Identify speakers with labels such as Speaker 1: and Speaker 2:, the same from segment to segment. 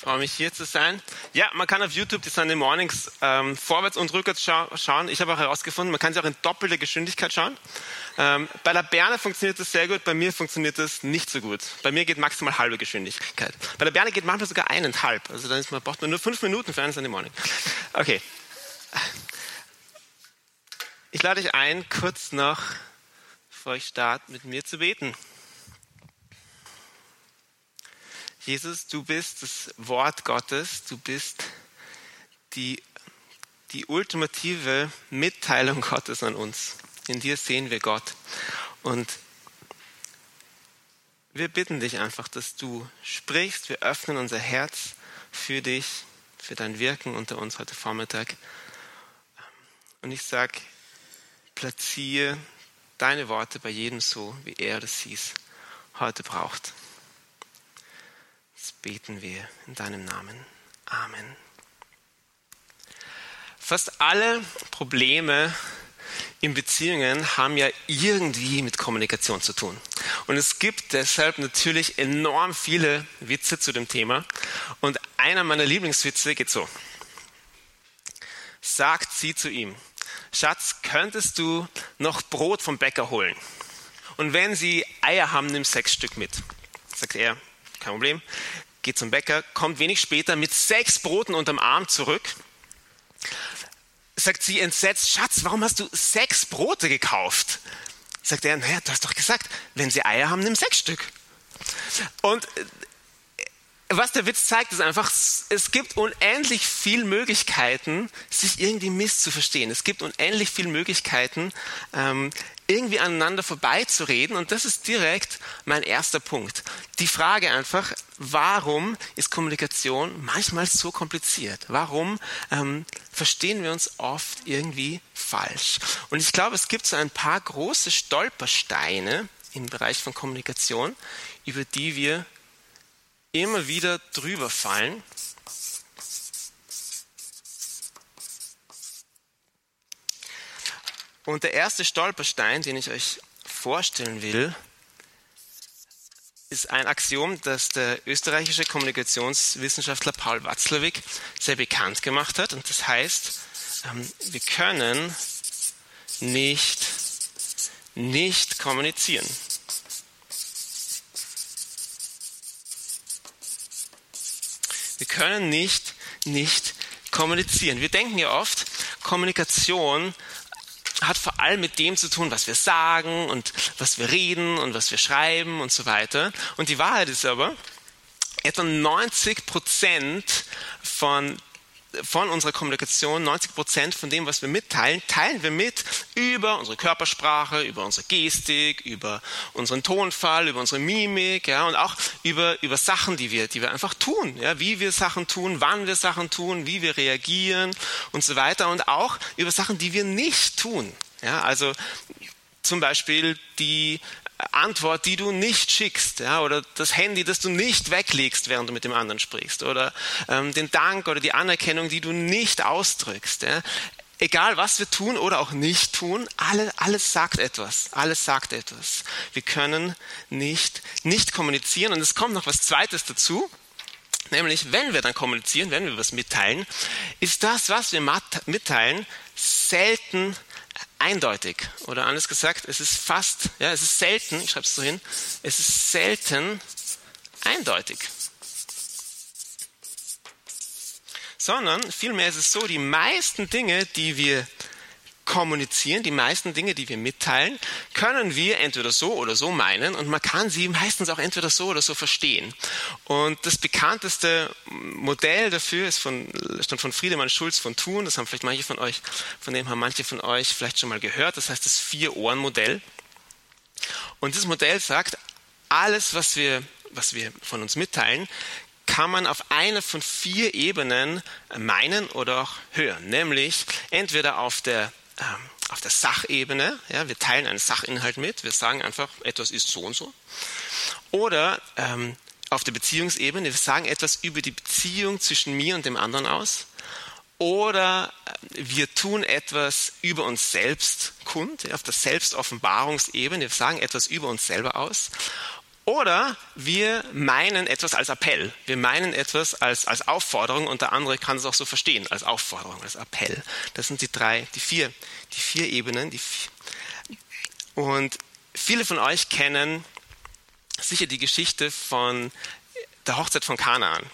Speaker 1: freue mich hier zu sein. Ja, man kann auf YouTube die Sunday Mornings ähm, vorwärts und rückwärts scha schauen. Ich habe auch herausgefunden, man kann sie auch in doppelter Geschwindigkeit schauen. Ähm, bei der Berne funktioniert das sehr gut, bei mir funktioniert das nicht so gut. Bei mir geht maximal halbe Geschwindigkeit. Bei der Berne geht manchmal sogar eineinhalb. Also dann man, braucht man nur fünf Minuten für einen Sunday Morning. Okay. Ich lade dich ein, kurz noch, bevor ich starte, mit mir zu beten. Jesus, du bist das Wort Gottes, du bist die, die ultimative Mitteilung Gottes an uns. In dir sehen wir Gott. Und wir bitten dich einfach, dass du sprichst. Wir öffnen unser Herz für dich, für dein Wirken unter uns heute Vormittag. Und ich sage, platziere deine Worte bei jedem so, wie er das hieß, heute braucht beten wir in deinem Namen. Amen. Fast alle Probleme in Beziehungen haben ja irgendwie mit Kommunikation zu tun. Und es gibt deshalb natürlich enorm viele Witze zu dem Thema. Und einer meiner Lieblingswitze geht so. Sagt sie zu ihm, Schatz, könntest du noch Brot vom Bäcker holen? Und wenn sie Eier haben, nimm sechs Stück mit. Sagt er, kein Problem geht zum Bäcker, kommt wenig später mit sechs Broten unterm Arm zurück. Sagt sie entsetzt, Schatz, warum hast du sechs Brote gekauft? Sagt er, naja, du hast doch gesagt, wenn sie Eier haben, nimm sechs Stück. Und äh, was der Witz zeigt, ist einfach, es gibt unendlich viele Möglichkeiten, sich irgendwie misszuverstehen. Es gibt unendlich viele Möglichkeiten, ähm, irgendwie aneinander vorbeizureden. Und das ist direkt mein erster Punkt. Die Frage einfach, warum ist Kommunikation manchmal so kompliziert? Warum ähm, verstehen wir uns oft irgendwie falsch? Und ich glaube, es gibt so ein paar große Stolpersteine im Bereich von Kommunikation, über die wir immer wieder drüber fallen. Und der erste Stolperstein, den ich euch vorstellen will, ist ein Axiom, das der österreichische Kommunikationswissenschaftler Paul Watzlawick sehr bekannt gemacht hat. Und das heißt, ähm, wir können nicht, nicht kommunizieren. Wir können nicht, nicht kommunizieren. Wir denken ja oft, Kommunikation hat vor allem mit dem zu tun, was wir sagen und was wir reden und was wir schreiben und so weiter. Und die Wahrheit ist aber, etwa 90 Prozent von von unserer Kommunikation, 90 Prozent von dem, was wir mitteilen, teilen wir mit über unsere Körpersprache, über unsere Gestik, über unseren Tonfall, über unsere Mimik, ja, und auch über, über Sachen, die wir, die wir einfach tun, ja, wie wir Sachen tun, wann wir Sachen tun, wie wir reagieren und so weiter und auch über Sachen, die wir nicht tun, ja, also zum Beispiel die Antwort, die du nicht schickst, ja, oder das Handy, das du nicht weglegst, während du mit dem anderen sprichst, oder ähm, den Dank oder die Anerkennung, die du nicht ausdrückst. Ja. Egal, was wir tun oder auch nicht tun, alle, alles sagt etwas. Alles sagt etwas. Wir können nicht, nicht kommunizieren. Und es kommt noch was Zweites dazu. Nämlich, wenn wir dann kommunizieren, wenn wir was mitteilen, ist das, was wir mitteilen, selten eindeutig. Oder anders gesagt, es ist fast, ja, es ist selten, ich schreibe es so hin, es ist selten eindeutig. Sondern vielmehr ist es so, die meisten Dinge, die wir kommunizieren, die meisten Dinge, die wir mitteilen, können wir entweder so oder so meinen. Und man kann sie meistens auch entweder so oder so verstehen. Und das bekannteste Modell dafür ist von, stammt von Friedemann Schulz von Thun, das haben vielleicht manche von euch, von dem haben manche von euch vielleicht schon mal gehört, das heißt das Vier-Ohren-Modell. Und dieses Modell sagt, alles, was wir, was wir von uns mitteilen, kann man auf einer von vier Ebenen meinen oder auch hören, nämlich entweder auf der auf der Sachebene, ja, wir teilen einen Sachinhalt mit, wir sagen einfach, etwas ist so und so. Oder ähm, auf der Beziehungsebene, wir sagen etwas über die Beziehung zwischen mir und dem anderen aus. Oder äh, wir tun etwas über uns selbst kund, ja, auf der Selbstoffenbarungsebene, wir sagen etwas über uns selber aus. Oder wir meinen etwas als Appell. Wir meinen etwas als, als Aufforderung und der andere kann es auch so verstehen, als Aufforderung, als Appell. Das sind die drei, die vier, die vier Ebenen. Die vier. Und viele von euch kennen sicher die Geschichte von der Hochzeit von Kanaan.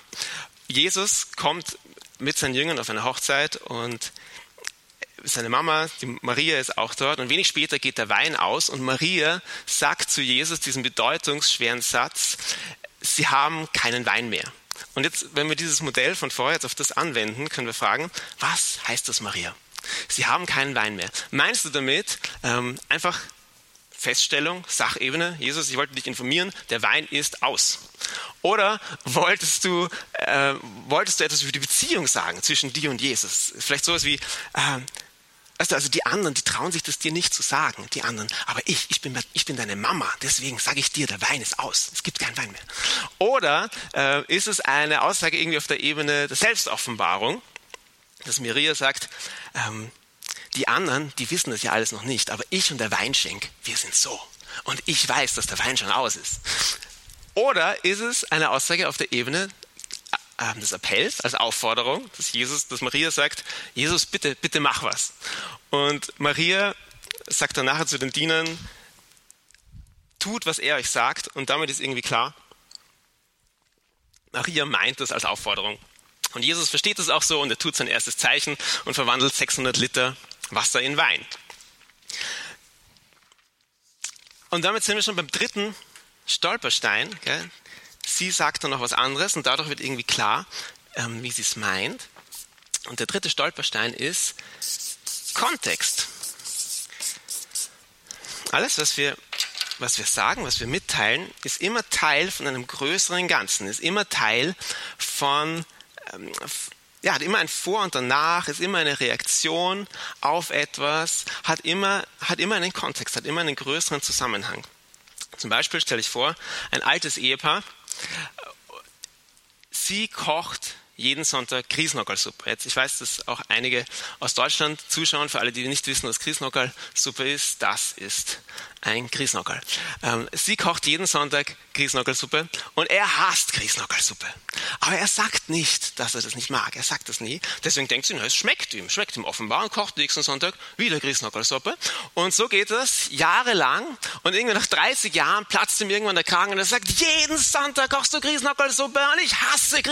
Speaker 1: Jesus kommt mit seinen Jüngern auf eine Hochzeit und seine Mama, die Maria ist auch dort und wenig später geht der Wein aus und Maria sagt zu Jesus diesen bedeutungsschweren Satz, sie haben keinen Wein mehr. Und jetzt, wenn wir dieses Modell von vorher jetzt auf das anwenden, können wir fragen, was heißt das, Maria? Sie haben keinen Wein mehr. Meinst du damit ähm, einfach Feststellung, Sachebene, Jesus, ich wollte dich informieren, der Wein ist aus. Oder wolltest du, äh, wolltest du etwas über die Beziehung sagen zwischen dir und Jesus? Vielleicht sowas wie, äh, Weißt du, also die anderen, die trauen sich das dir nicht zu sagen, die anderen. Aber ich, ich bin, ich bin deine Mama, deswegen sage ich dir, der Wein ist aus. Es gibt keinen Wein mehr. Oder äh, ist es eine Aussage irgendwie auf der Ebene der Selbstoffenbarung, dass Maria sagt, ähm, die anderen, die wissen das ja alles noch nicht, aber ich und der Weinschenk, wir sind so. Und ich weiß, dass der Wein schon aus ist. Oder ist es eine Aussage auf der Ebene äh, des Appells, als Aufforderung, dass Jesus, dass Maria sagt, Jesus, bitte, bitte mach was. Und Maria sagt dann nachher zu den Dienern, tut, was er euch sagt, und damit ist irgendwie klar, Maria meint das als Aufforderung. Und Jesus versteht das auch so und er tut sein erstes Zeichen und verwandelt 600 Liter Wasser in Wein. Und damit sind wir schon beim dritten Stolperstein. Gell? Sie sagt dann noch was anderes und dadurch wird irgendwie klar, ähm, wie sie es meint. Und der dritte Stolperstein ist Kontext. Alles, was wir, was wir sagen, was wir mitteilen, ist immer Teil von einem größeren Ganzen, ist immer Teil von, ähm, ja, hat immer ein Vor und Danach, ist immer eine Reaktion auf etwas, hat immer, hat immer einen Kontext, hat immer einen größeren Zusammenhang. Zum Beispiel stelle ich vor, ein altes Ehepaar, sie kocht jeden Sonntag Grießnockerlsuppe. Jetzt, ich weiß, dass auch einige aus Deutschland zuschauen. Für alle, die nicht wissen, was Grießnockerlsuppe ist, das ist ein Grießnockerl. Ähm, sie kocht jeden Sonntag Grießnockerlsuppe und er hasst Grießnockerlsuppe. Aber er sagt nicht, dass er das nicht mag. Er sagt das nie. Deswegen denkt sie, na, es schmeckt ihm, schmeckt ihm offenbar und kocht nächsten Sonntag wieder Grießnockerlsuppe. Und so geht das jahrelang und irgendwann nach 30 Jahren platzt ihm irgendwann der Kragen und er sagt, jeden Sonntag kochst du Grießnockerlsuppe und ich hasse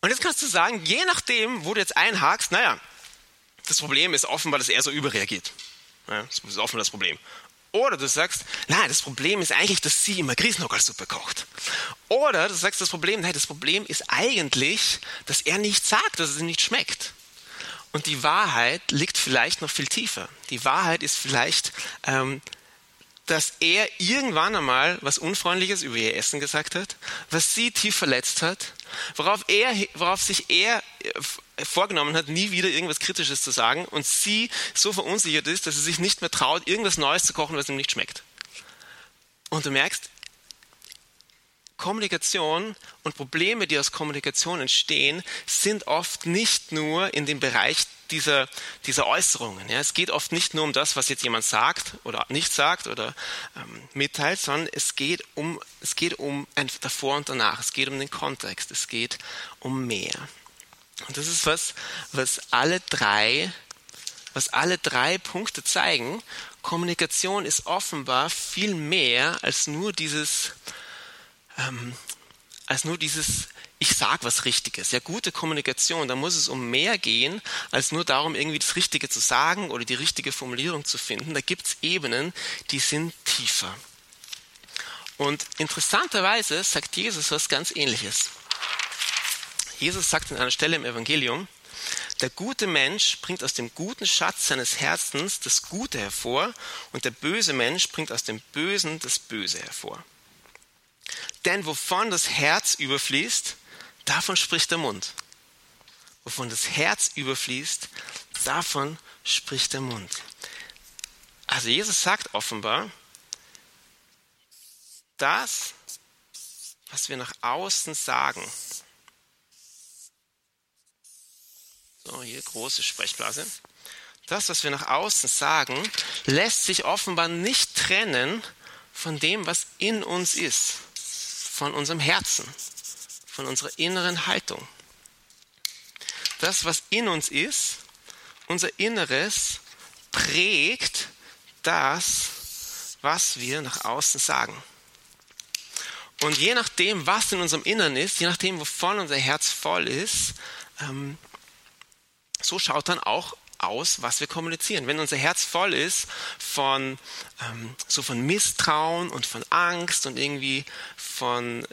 Speaker 1: Und jetzt kannst du sagen, je nachdem, wo du jetzt einhakst, naja, das Problem ist offenbar, dass er so überreagiert. Das ist offenbar das Problem. Oder du sagst, nein, das Problem ist eigentlich, dass sie immer Grießnockerlsuppe kocht. Oder du sagst, das Problem, nein, das Problem ist eigentlich, dass er nicht sagt, dass es ihm nicht schmeckt. Und die Wahrheit liegt vielleicht noch viel tiefer. Die Wahrheit ist vielleicht, ähm, dass er irgendwann einmal was Unfreundliches über ihr Essen gesagt hat, was sie tief verletzt hat, worauf, er, worauf sich er äh, vorgenommen hat, nie wieder irgendwas Kritisches zu sagen und sie so verunsichert ist, dass sie sich nicht mehr traut, irgendwas Neues zu kochen, was ihm nicht schmeckt. Und du merkst, Kommunikation und Probleme, die aus Kommunikation entstehen, sind oft nicht nur in dem Bereich dieser, dieser Äußerungen. Ja, es geht oft nicht nur um das, was jetzt jemand sagt oder nicht sagt oder ähm, mitteilt, sondern es geht um, es geht um ein davor und danach. Es geht um den Kontext. Es geht um mehr. Und das ist was, was alle drei, was alle drei Punkte zeigen. Kommunikation ist offenbar viel mehr als nur dieses, ähm, als nur dieses ich sage was Richtiges. Ja, gute Kommunikation, da muss es um mehr gehen, als nur darum, irgendwie das Richtige zu sagen oder die richtige Formulierung zu finden. Da gibt es Ebenen, die sind tiefer. Und interessanterweise sagt Jesus was ganz ähnliches. Jesus sagt an einer Stelle im Evangelium, der gute Mensch bringt aus dem guten Schatz seines Herzens das Gute hervor und der böse Mensch bringt aus dem Bösen das Böse hervor. Denn wovon das Herz überfließt, Davon spricht der Mund. Wovon das Herz überfließt, davon spricht der Mund. Also Jesus sagt offenbar, das, was wir nach außen sagen, so hier große Sprechblase, das, was wir nach außen sagen, lässt sich offenbar nicht trennen von dem, was in uns ist, von unserem Herzen, von unserer inneren Haltung. Das, was in uns ist, unser Inneres prägt das, was wir nach außen sagen. Und je nachdem, was in unserem Innern ist, je nachdem, wovon unser Herz voll ist, ähm, so schaut dann auch aus, was wir kommunizieren. Wenn unser Herz voll ist von ähm, so von Misstrauen und von Angst und irgendwie von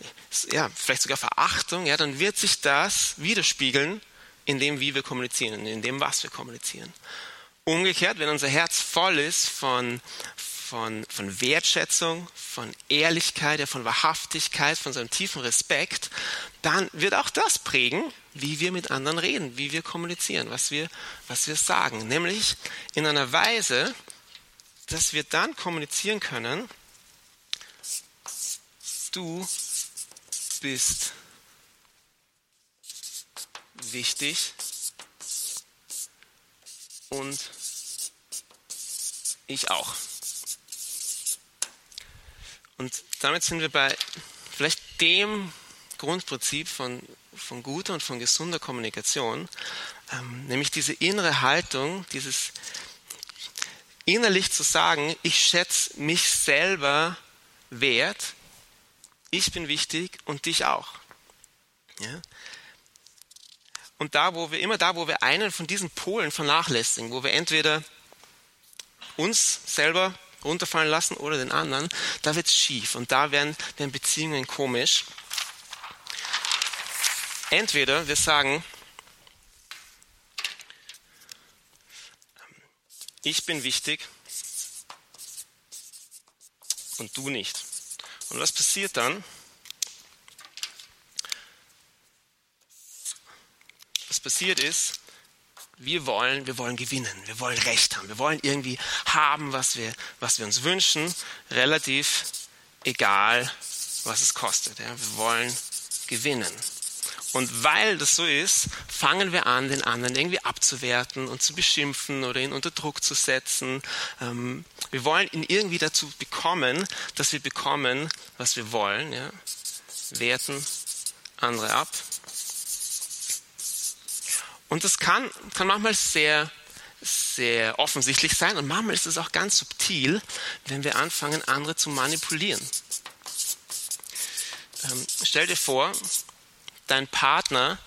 Speaker 1: ja vielleicht sogar Verachtung, ja, dann wird sich das widerspiegeln in dem, wie wir kommunizieren, in dem, was wir kommunizieren. Umgekehrt, wenn unser Herz voll ist von von, von Wertschätzung, von Ehrlichkeit, von Wahrhaftigkeit, von so einem tiefen Respekt, dann wird auch das prägen, wie wir mit anderen reden, wie wir kommunizieren, was wir, was wir sagen. Nämlich in einer Weise, dass wir dann kommunizieren können, du bist wichtig und ich auch. Und damit sind wir bei vielleicht dem Grundprinzip von, von guter und von gesunder Kommunikation, ähm, nämlich diese innere Haltung, dieses innerlich zu sagen, ich schätze mich selber wert, ich bin wichtig und dich auch. Ja? Und da, wo wir immer da, wo wir einen von diesen Polen vernachlässigen, wo wir entweder uns selber runterfallen lassen oder den anderen, da wird es schief und da werden, werden Beziehungen komisch. Entweder wir sagen, ich bin wichtig und du nicht. Und was passiert dann? Was passiert ist, wir wollen, wir wollen gewinnen, wir wollen Recht haben, wir wollen irgendwie haben, was wir, was wir uns wünschen, relativ egal, was es kostet. Ja. Wir wollen gewinnen. Und weil das so ist, fangen wir an, den anderen irgendwie abzuwerten und zu beschimpfen oder ihn unter Druck zu setzen. Ähm, wir wollen ihn irgendwie dazu bekommen, dass wir bekommen, was wir wollen. Ja. Werten andere ab und das kann, kann manchmal sehr, sehr offensichtlich sein und manchmal ist es auch ganz subtil, wenn wir anfangen, andere zu manipulieren. Ähm, stell dir vor, dein Partner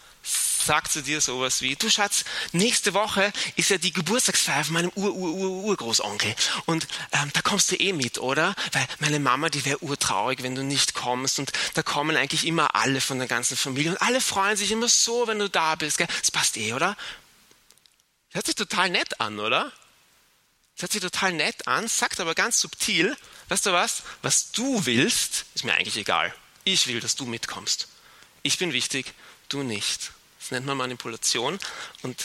Speaker 1: sagt zu dir sowas wie, du Schatz, nächste Woche ist ja die Geburtstagsfeier von meinem Ur-Ur-Ur-Urgroßonkel und ähm, da kommst du eh mit, oder? Weil meine Mama, die wäre urtraurig, wenn du nicht kommst und da kommen eigentlich immer alle von der ganzen Familie und alle freuen sich immer so, wenn du da bist, gell? Das passt eh, oder? Hört sich total nett an, oder? Hört sich total nett an, sagt aber ganz subtil, weißt du was? Was du willst, ist mir eigentlich egal. Ich will, dass du mitkommst. Ich bin wichtig, du nicht. Das nennt man Manipulation und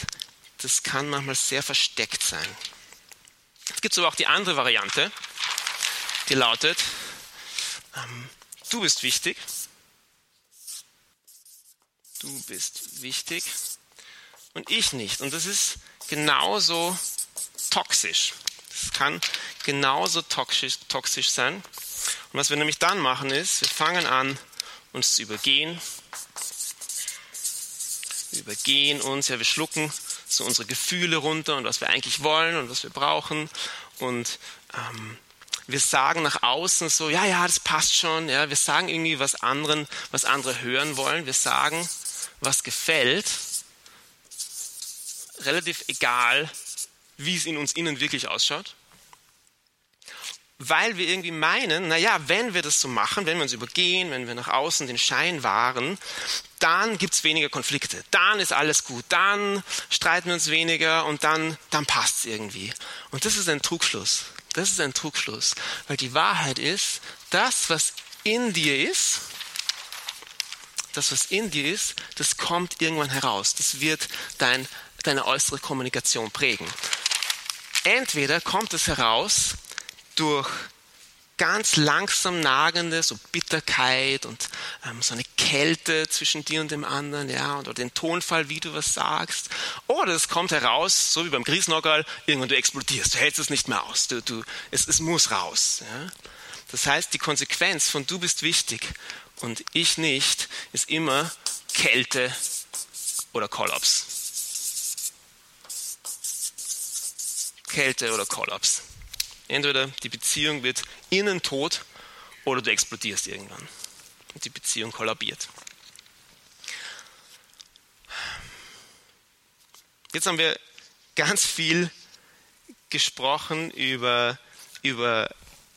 Speaker 1: das kann manchmal sehr versteckt sein. Es gibt aber auch die andere Variante, die lautet, ähm, du bist wichtig, du bist wichtig und ich nicht. Und das ist genauso toxisch. Das kann genauso toxisch, toxisch sein. Und was wir nämlich dann machen ist, wir fangen an, uns zu übergehen, wir übergehen uns, ja, wir schlucken so unsere Gefühle runter und was wir eigentlich wollen und was wir brauchen. Und ähm, wir sagen nach außen so, ja, ja, das passt schon. Ja, wir sagen irgendwie was anderen, was andere hören wollen. Wir sagen, was gefällt. Relativ egal, wie es in uns innen wirklich ausschaut weil wir irgendwie meinen, naja, wenn wir das so machen, wenn wir uns übergehen, wenn wir nach außen den Schein wahren, dann gibt es weniger Konflikte, dann ist alles gut, dann streiten wir uns weniger und dann, dann passt es irgendwie. Und das ist ein Trugschluss. Das ist ein Trugschluss, weil die Wahrheit ist, das, was in dir ist, das, was in dir ist, das kommt irgendwann heraus. Das wird dein, deine äußere Kommunikation prägen. Entweder kommt es heraus durch ganz langsam nagende, so Bitterkeit und ähm, so eine Kälte zwischen dir und dem anderen, ja, oder den Tonfall, wie du was sagst. Oder es kommt heraus, so wie beim Griesnockerl, irgendwann du explodierst, du hältst es nicht mehr aus, du, du, es, es muss raus. Ja. Das heißt, die Konsequenz von du bist wichtig und ich nicht ist immer Kälte oder Kollaps. Kälte oder Kollaps. Entweder die Beziehung wird innen tot oder du explodierst irgendwann und die Beziehung kollabiert. Jetzt haben wir ganz viel gesprochen über, über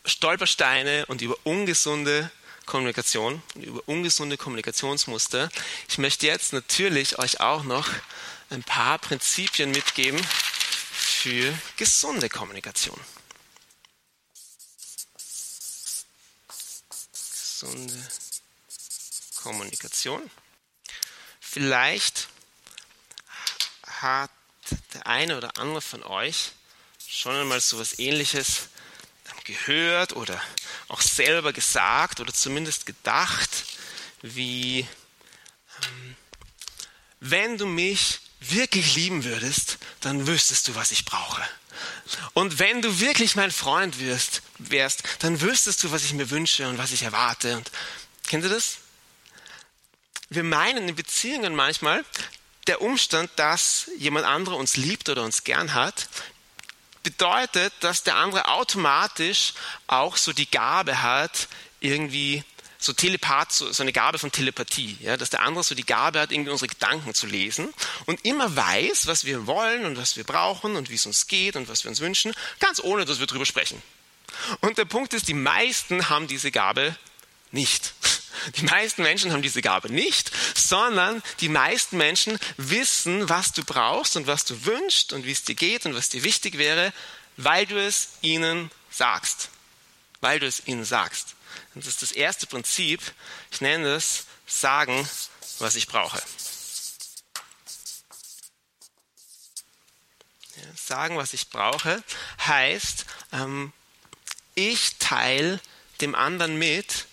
Speaker 1: Stolpersteine und über ungesunde Kommunikation und über ungesunde Kommunikationsmuster. Ich möchte jetzt natürlich euch auch noch ein paar Prinzipien mitgeben für gesunde Kommunikation. Gesunde Kommunikation. Vielleicht hat der eine oder andere von euch schon einmal so etwas Ähnliches gehört oder auch selber gesagt oder zumindest gedacht, wie ähm, wenn du mich wirklich lieben würdest, dann wüsstest du, was ich brauche. Und wenn du wirklich mein Freund wirst, wärst, dann wüsstest du, was ich mir wünsche und was ich erwarte. Und kennt ihr das? Wir meinen in Beziehungen manchmal, der Umstand, dass jemand anderer uns liebt oder uns gern hat, bedeutet, dass der andere automatisch auch so die Gabe hat, irgendwie so Telepath, so, so eine Gabe von Telepathie, ja, dass der andere so die Gabe hat, irgendwie unsere Gedanken zu lesen und immer weiß, was wir wollen und was wir brauchen und wie es uns geht und was wir uns wünschen, ganz ohne, dass wir drüber sprechen. Und der Punkt ist, die meisten haben diese Gabe nicht. Die meisten Menschen haben diese Gabe nicht, sondern die meisten Menschen wissen, was du brauchst und was du wünschst und wie es dir geht und was dir wichtig wäre, weil du es ihnen sagst. Weil du es ihnen sagst. Das ist das erste Prinzip. Ich nenne es sagen, was ich brauche. Ja, sagen, was ich brauche, heißt, ähm, ich teile dem anderen mit,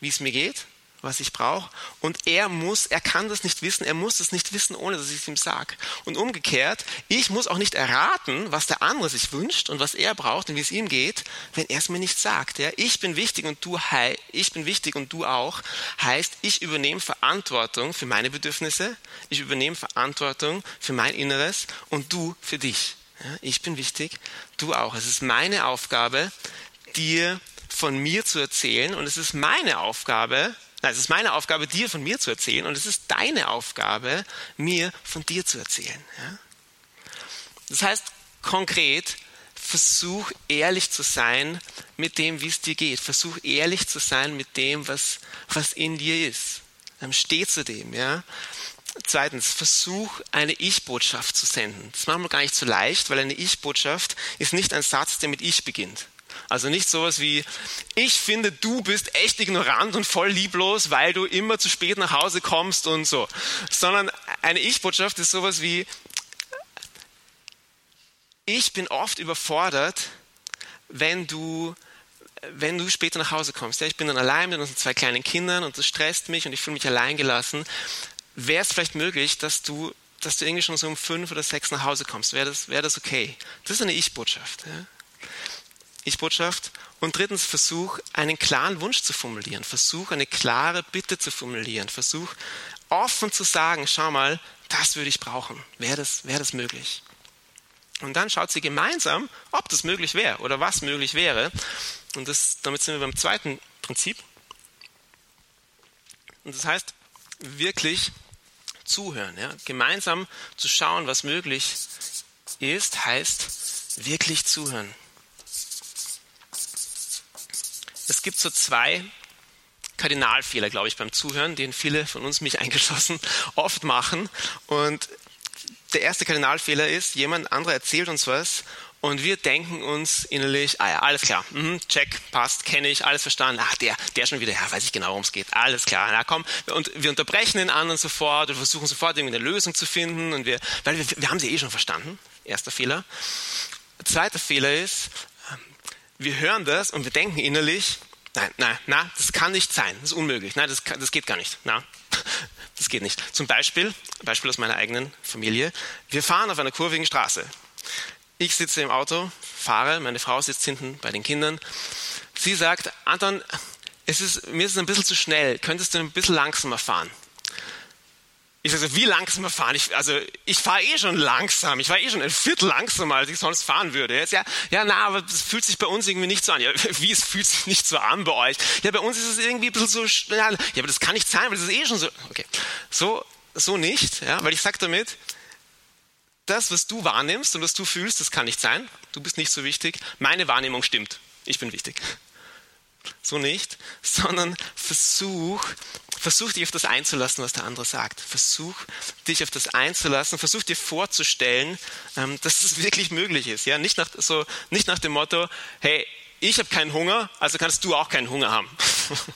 Speaker 1: wie es mir geht, was ich brauche. Und er muss, er kann das nicht wissen, er muss es nicht wissen, ohne dass ich es ihm sage. Und umgekehrt, ich muss auch nicht erraten, was der andere sich wünscht und was er braucht und wie es ihm geht, wenn er es mir nicht sagt. Ja? Ich bin wichtig und du, ich bin wichtig und du auch, heißt, ich übernehme Verantwortung für meine Bedürfnisse, ich übernehme Verantwortung für mein Inneres und du für dich. Ja? Ich bin wichtig, du auch. Es ist meine Aufgabe, dir von mir zu erzählen und es ist meine Aufgabe, nein, es ist meine Aufgabe, dir von mir zu erzählen und es ist deine Aufgabe, mir von dir zu erzählen. Ja? Das heißt konkret, versuch ehrlich zu sein mit dem, wie es dir geht. Versuch ehrlich zu sein mit dem, was, was in dir ist. Steh zu dem, ja. Zweitens, versuch eine Ich-Botschaft zu senden. Das machen wir gar nicht so leicht, weil eine Ich-Botschaft ist nicht ein Satz, der mit Ich beginnt. Also nicht sowas wie, ich finde, du bist echt ignorant und voll lieblos, weil du immer zu spät nach Hause kommst und so. Sondern eine Ich-Botschaft ist sowas wie, ich bin oft überfordert, wenn du wenn du später nach Hause kommst. Ja, ich bin dann allein mit unseren zwei kleinen Kindern und das stresst mich und ich fühle mich allein gelassen. Wäre es vielleicht möglich, dass du, dass du irgendwie schon so um fünf oder sechs nach Hause kommst? Wäre das, wäre das okay? Das ist eine Ich-Botschaft. Ja? Ich-Botschaft. Und drittens, versuch einen klaren Wunsch zu formulieren. Versuch eine klare Bitte zu formulieren. Versuch offen zu sagen, schau mal, das würde ich brauchen. Wäre das, wäre das möglich? Und dann schaut sie gemeinsam, ob das möglich wäre oder was möglich wäre. Und das, damit sind wir beim zweiten Prinzip. Und das heißt, wirklich zuhören. Ja? Gemeinsam zu schauen, was möglich ist, heißt wirklich zuhören. Es gibt so zwei Kardinalfehler, glaube ich, beim Zuhören, den viele von uns, mich eingeschlossen, oft machen. Und der erste Kardinalfehler ist, jemand anderer erzählt uns was und wir denken uns innerlich, ah ja, alles klar, mhm, check, passt, kenne ich, alles verstanden, ach, der, der schon wieder, ja, weiß ich genau, worum es geht, alles klar, na komm, und wir unterbrechen den anderen sofort und versuchen sofort irgendwie eine Lösung zu finden und wir, weil wir, wir haben sie eh schon verstanden, erster Fehler. Zweiter Fehler ist, wir hören das und wir denken innerlich, nein, nein, nein, das kann nicht sein, das ist unmöglich, nein, das, kann, das geht gar nicht, nein, das geht nicht. Zum Beispiel, Beispiel aus meiner eigenen Familie, wir fahren auf einer kurvigen Straße. Ich sitze im Auto, fahre, meine Frau sitzt hinten bei den Kindern. Sie sagt, Anton, es ist, mir ist es ein bisschen zu schnell. Könntest du ein bisschen langsamer fahren? Ich sage so, wie langsamer fahren? Ich, also ich fahre eh schon langsam. Ich fahre eh schon ein Viertel langsamer, als ich sonst fahren würde. Jetzt, ja, ja, na, aber es fühlt sich bei uns irgendwie nicht so an. Ja, wie, es fühlt sich nicht so an bei euch? Ja, bei uns ist es irgendwie ein bisschen so schnell. Ja, aber das kann nicht sein, weil das ist eh schon so. Okay, so, so nicht, ja, weil ich sage damit, das, was du wahrnimmst und was du fühlst, das kann nicht sein. Du bist nicht so wichtig. Meine Wahrnehmung stimmt. Ich bin wichtig. So nicht, sondern versuch, versuch dich auf das einzulassen, was der andere sagt. Versuch dich auf das einzulassen. Versuch dir vorzustellen, ähm, dass es wirklich möglich ist. Ja, nicht nach, so, nicht nach dem Motto, hey, ich habe keinen Hunger, also kannst du auch keinen Hunger haben.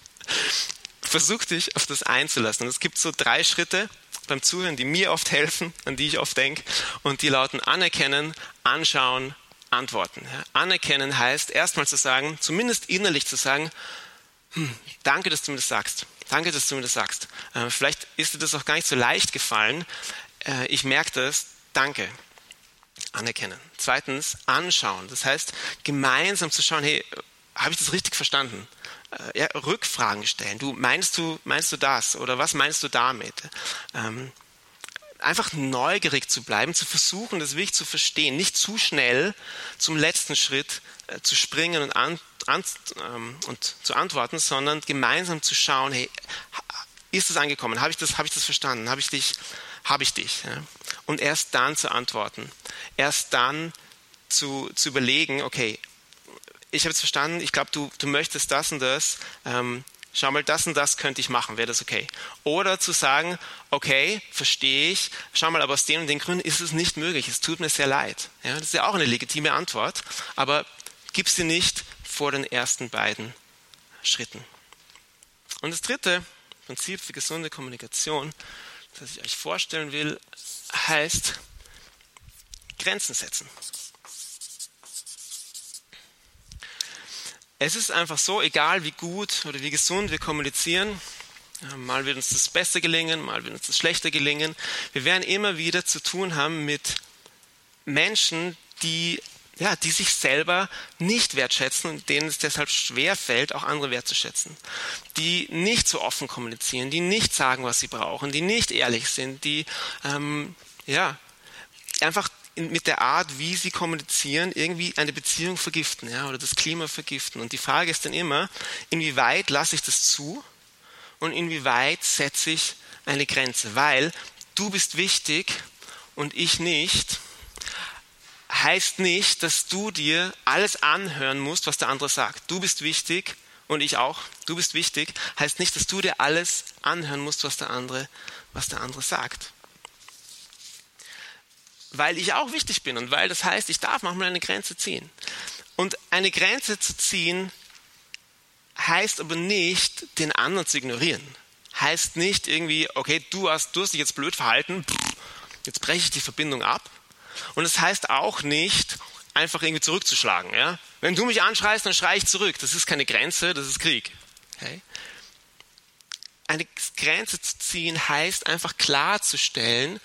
Speaker 1: versuch dich auf das einzulassen. es gibt so drei Schritte beim Zuhören, die mir oft helfen, an die ich oft denke. Und die lauten anerkennen, anschauen, antworten. Ja, anerkennen heißt erstmal zu sagen, zumindest innerlich zu sagen, hm, danke, dass du mir das sagst. Danke, dass du mir das sagst. Äh, vielleicht ist dir das auch gar nicht so leicht gefallen. Äh, ich merke das. Danke. Anerkennen. Zweitens, anschauen. Das heißt, gemeinsam zu schauen, hey, habe ich das richtig verstanden? Äh, ja, Rückfragen stellen. Du, meinst du, meinst du das? Oder was meinst du damit? Ähm, einfach neugierig zu bleiben, zu versuchen, das wirklich zu verstehen, nicht zu schnell zum letzten Schritt äh, zu springen und, an, an, ähm, und zu antworten, sondern gemeinsam zu schauen, hey, ist es angekommen? Habe ich das, habe ich das verstanden? Habe ich dich, habe ich dich? Ja? Und erst dann zu antworten. Erst dann zu, zu überlegen, okay, ich habe es verstanden, ich glaube, du, du möchtest das und das. Ähm, schau mal, das und das könnte ich machen, wäre das okay? Oder zu sagen, okay, verstehe ich, schau mal, aber aus den und den Gründen ist es nicht möglich, es tut mir sehr leid. Ja, das ist ja auch eine legitime Antwort, aber gib sie nicht vor den ersten beiden Schritten. Und das dritte Prinzip für gesunde Kommunikation, das ich euch vorstellen will, heißt Grenzen setzen. Es ist einfach so, egal wie gut oder wie gesund wir kommunizieren, mal wird uns das besser gelingen, mal wird uns das schlechter gelingen. Wir werden immer wieder zu tun haben mit Menschen, die, ja, die sich selber nicht wertschätzen und denen es deshalb schwer fällt, auch andere wertzuschätzen. Die nicht so offen kommunizieren, die nicht sagen, was sie brauchen, die nicht ehrlich sind, die ähm, ja, einfach mit der Art, wie sie kommunizieren, irgendwie eine Beziehung vergiften ja, oder das Klima vergiften. Und die Frage ist dann immer, inwieweit lasse ich das zu und inwieweit setze ich eine Grenze? Weil du bist wichtig und ich nicht, heißt nicht, dass du dir alles anhören musst, was der andere sagt. Du bist wichtig und ich auch. Du bist wichtig, heißt nicht, dass du dir alles anhören musst, was der andere, was der andere sagt weil ich auch wichtig bin und weil das heißt, ich darf manchmal eine Grenze ziehen. Und eine Grenze zu ziehen heißt aber nicht, den anderen zu ignorieren. Heißt nicht irgendwie, okay, du hast, du hast dich jetzt blöd verhalten, jetzt breche ich die Verbindung ab. Und es das heißt auch nicht, einfach irgendwie zurückzuschlagen. Ja? Wenn du mich anschreist, dann schreie ich zurück. Das ist keine Grenze, das ist Krieg. Okay? Eine Grenze zu ziehen heißt einfach klarzustellen,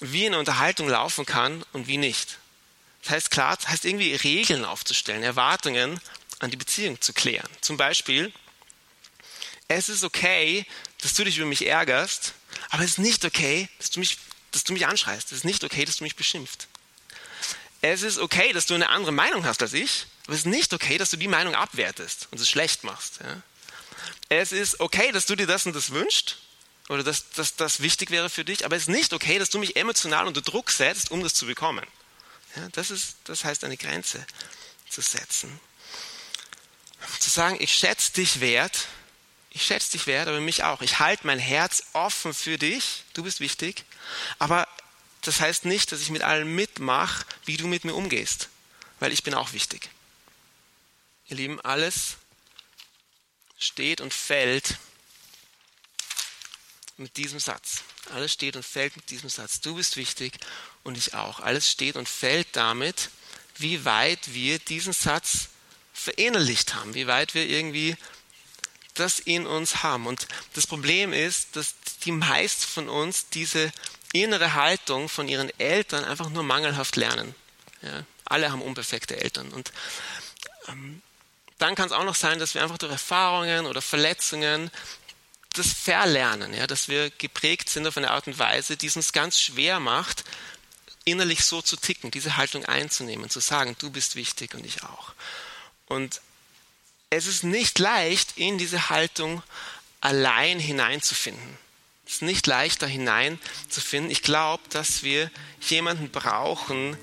Speaker 1: wie eine Unterhaltung laufen kann und wie nicht. Das heißt klar, das heißt irgendwie Regeln aufzustellen, Erwartungen an die Beziehung zu klären. Zum Beispiel, es ist okay, dass du dich über mich ärgerst, aber es ist nicht okay, dass du mich, dass du mich anschreist. Es ist nicht okay, dass du mich beschimpft. Es ist okay, dass du eine andere Meinung hast als ich, aber es ist nicht okay, dass du die Meinung abwertest und es schlecht machst. Ja? Es ist okay, dass du dir das und das wünschst, oder dass, dass das wichtig wäre für dich, aber es ist nicht okay, dass du mich emotional unter Druck setzt, um das zu bekommen. Ja, das, ist, das heißt, eine Grenze zu setzen. Zu sagen, ich schätze dich wert, ich schätze dich wert, aber mich auch. Ich halte mein Herz offen für dich, du bist wichtig, aber das heißt nicht, dass ich mit allem mitmache, wie du mit mir umgehst, weil ich bin auch wichtig. Ihr Lieben, alles steht und fällt mit diesem Satz. Alles steht und fällt mit diesem Satz. Du bist wichtig und ich auch. Alles steht und fällt damit, wie weit wir diesen Satz verinnerlicht haben, wie weit wir irgendwie das in uns haben. Und das Problem ist, dass die meisten von uns diese innere Haltung von ihren Eltern einfach nur mangelhaft lernen. Ja, alle haben unperfekte Eltern. Und ähm, dann kann es auch noch sein, dass wir einfach durch Erfahrungen oder Verletzungen das verlernen, ja, dass wir geprägt sind auf eine Art und Weise, die es uns ganz schwer macht, innerlich so zu ticken, diese Haltung einzunehmen, zu sagen, du bist wichtig und ich auch. Und es ist nicht leicht, in diese Haltung allein hineinzufinden. Es ist nicht leicht, da hineinzufinden. Ich glaube, dass wir jemanden brauchen,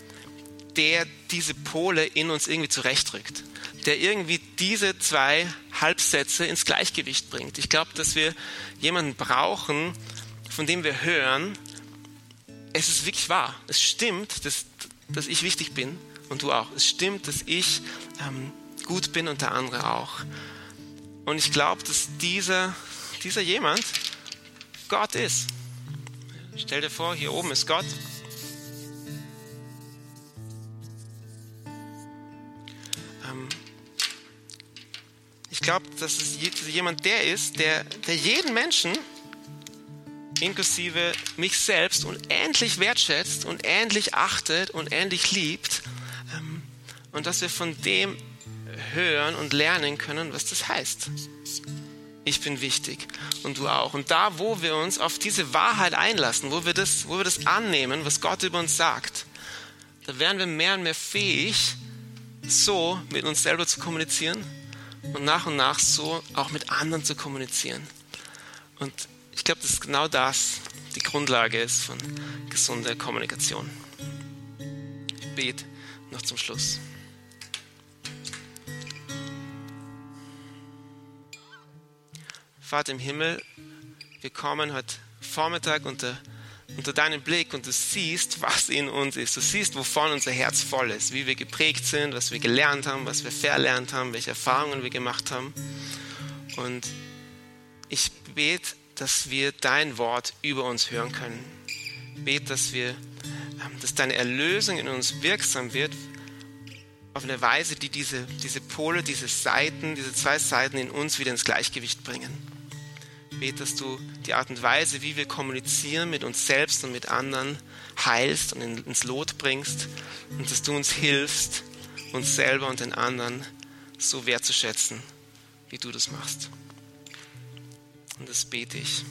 Speaker 1: der diese Pole in uns irgendwie zurechtrückt, der irgendwie diese zwei Halbsätze ins Gleichgewicht bringt. Ich glaube, dass wir jemanden brauchen, von dem wir hören, es ist wirklich wahr. Es stimmt, dass, dass ich wichtig bin und du auch. Es stimmt, dass ich ähm, gut bin und der andere auch. Und ich glaube, dass dieser, dieser jemand Gott ist. Stell dir vor, hier oben ist Gott. Ähm, ich glaube, dass es jemand der ist, der, der jeden Menschen inklusive mich selbst unendlich wertschätzt, unendlich achtet, und unendlich liebt. Ähm, und dass wir von dem hören und lernen können, was das heißt. Ich bin wichtig und du auch. Und da, wo wir uns auf diese Wahrheit einlassen, wo wir das, wo wir das annehmen, was Gott über uns sagt, da werden wir mehr und mehr fähig, so mit uns selber zu kommunizieren und nach und nach so auch mit anderen zu kommunizieren. Und ich glaube, dass genau das die Grundlage ist von gesunder Kommunikation. Ich bete noch zum Schluss. Vater im Himmel, wir kommen heute Vormittag unter, unter deinen Blick und du siehst, was in uns ist. Du siehst, wovon unser Herz voll ist, wie wir geprägt sind, was wir gelernt haben, was wir verlernt haben, welche Erfahrungen wir gemacht haben. Und ich bete, dass wir dein Wort über uns hören können. Bete, dass wir, ähm, dass deine Erlösung in uns wirksam wird auf eine Weise, die diese, diese Pole, diese Seiten, diese zwei Seiten in uns wieder ins Gleichgewicht bringen. Bete, dass du die Art und Weise, wie wir kommunizieren mit uns selbst und mit anderen, heilst und ins Lot bringst und dass du uns hilfst, uns selber und den anderen so wertzuschätzen, wie du das machst. Und das bete ich.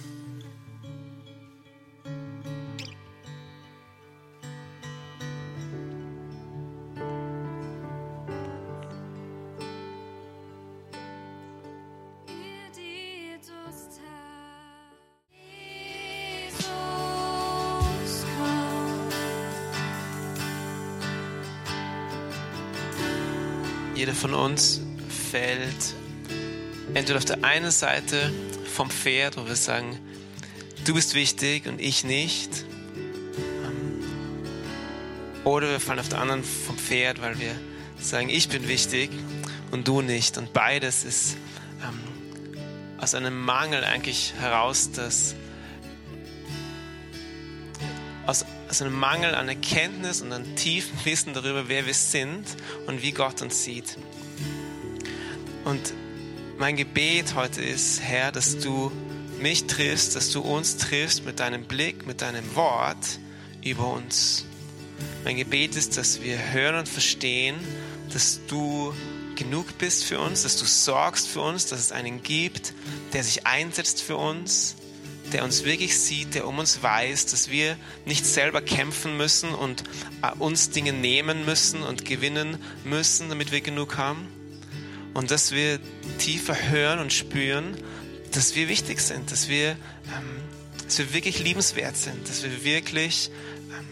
Speaker 1: Von uns fällt entweder auf der einen Seite vom Pferd, wo wir sagen, du bist wichtig und ich nicht. Ähm, oder wir fallen auf der anderen vom Pferd, weil wir sagen, ich bin wichtig und du nicht. Und beides ist ähm, aus einem Mangel eigentlich heraus, dass aus, aus einem Mangel an Erkenntnis und an tiefen Wissen darüber, wer wir sind und wie Gott uns sieht. Und mein Gebet heute ist, Herr, dass du mich triffst, dass du uns triffst mit deinem Blick, mit deinem Wort über uns. Mein Gebet ist, dass wir hören und verstehen, dass du genug bist für uns, dass du sorgst für uns, dass es einen gibt, der sich einsetzt für uns, der uns wirklich sieht, der um uns weiß, dass wir nicht selber kämpfen müssen und äh, uns Dinge nehmen müssen und gewinnen müssen, damit wir genug haben und dass wir tiefer hören und spüren, dass wir wichtig sind, dass wir, ähm, dass wir wirklich liebenswert sind, dass wir wirklich ähm,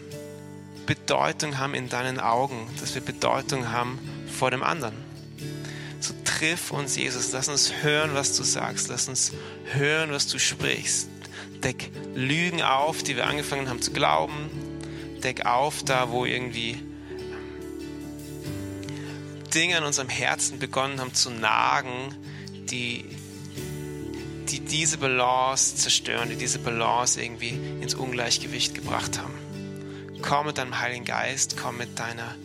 Speaker 1: Bedeutung haben in deinen Augen, dass wir Bedeutung haben vor dem anderen. So triff uns, Jesus, lass uns hören, was du sagst, lass uns hören, was du sprichst. Deck Lügen auf, die wir angefangen haben zu glauben. Deck auf da, wo irgendwie Dinge in unserem Herzen begonnen haben zu nagen, die, die diese Balance zerstören, die diese Balance irgendwie ins Ungleichgewicht gebracht haben. Komm mit deinem Heiligen Geist, komm mit deiner,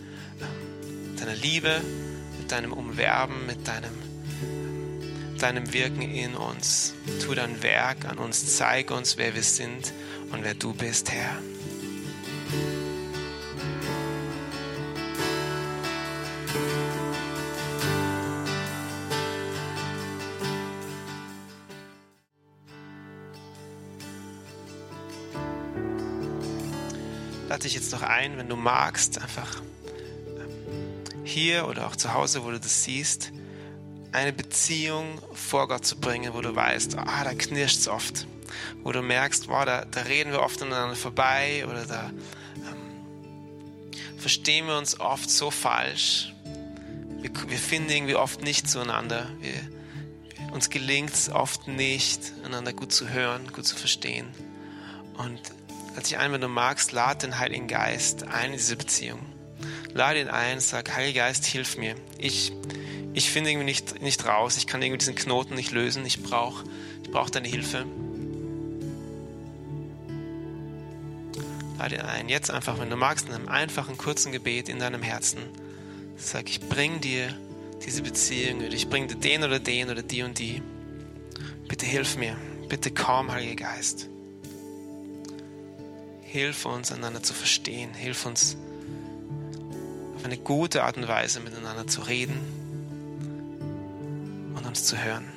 Speaker 1: ähm, deiner Liebe, mit deinem Umwerben, mit deinem, deinem Wirken in uns. Tu dein Werk an uns, zeig uns, wer wir sind und wer du bist, Herr. Lade dich jetzt noch ein, wenn du magst, einfach ähm, hier oder auch zu Hause, wo du das siehst, eine Beziehung vor Gott zu bringen, wo du weißt, ah, da knirscht es oft. Wo du merkst, boah, da, da reden wir oft aneinander vorbei oder da ähm, verstehen wir uns oft so falsch. Wir, wir finden irgendwie oft nicht zueinander. Wir, uns gelingt es oft nicht, einander gut zu hören, gut zu verstehen. Und als ich ein, wenn du magst, lad den Heiligen Geist ein in diese Beziehung. Lade ihn ein, sag, Heiliger Geist, hilf mir. Ich, ich finde irgendwie nicht, nicht raus, ich kann irgendwie diesen Knoten nicht lösen, ich brauche ich brauch deine Hilfe. Lade ein, jetzt einfach, wenn du magst, in einem einfachen, kurzen Gebet in deinem Herzen. Sag, ich bring dir diese Beziehung ich bring dir den oder den oder die und die. Bitte hilf mir, bitte komm, Heiliger Geist. Hilf uns, einander zu verstehen. Hilf uns, auf eine gute Art und Weise miteinander zu reden uns zu hören.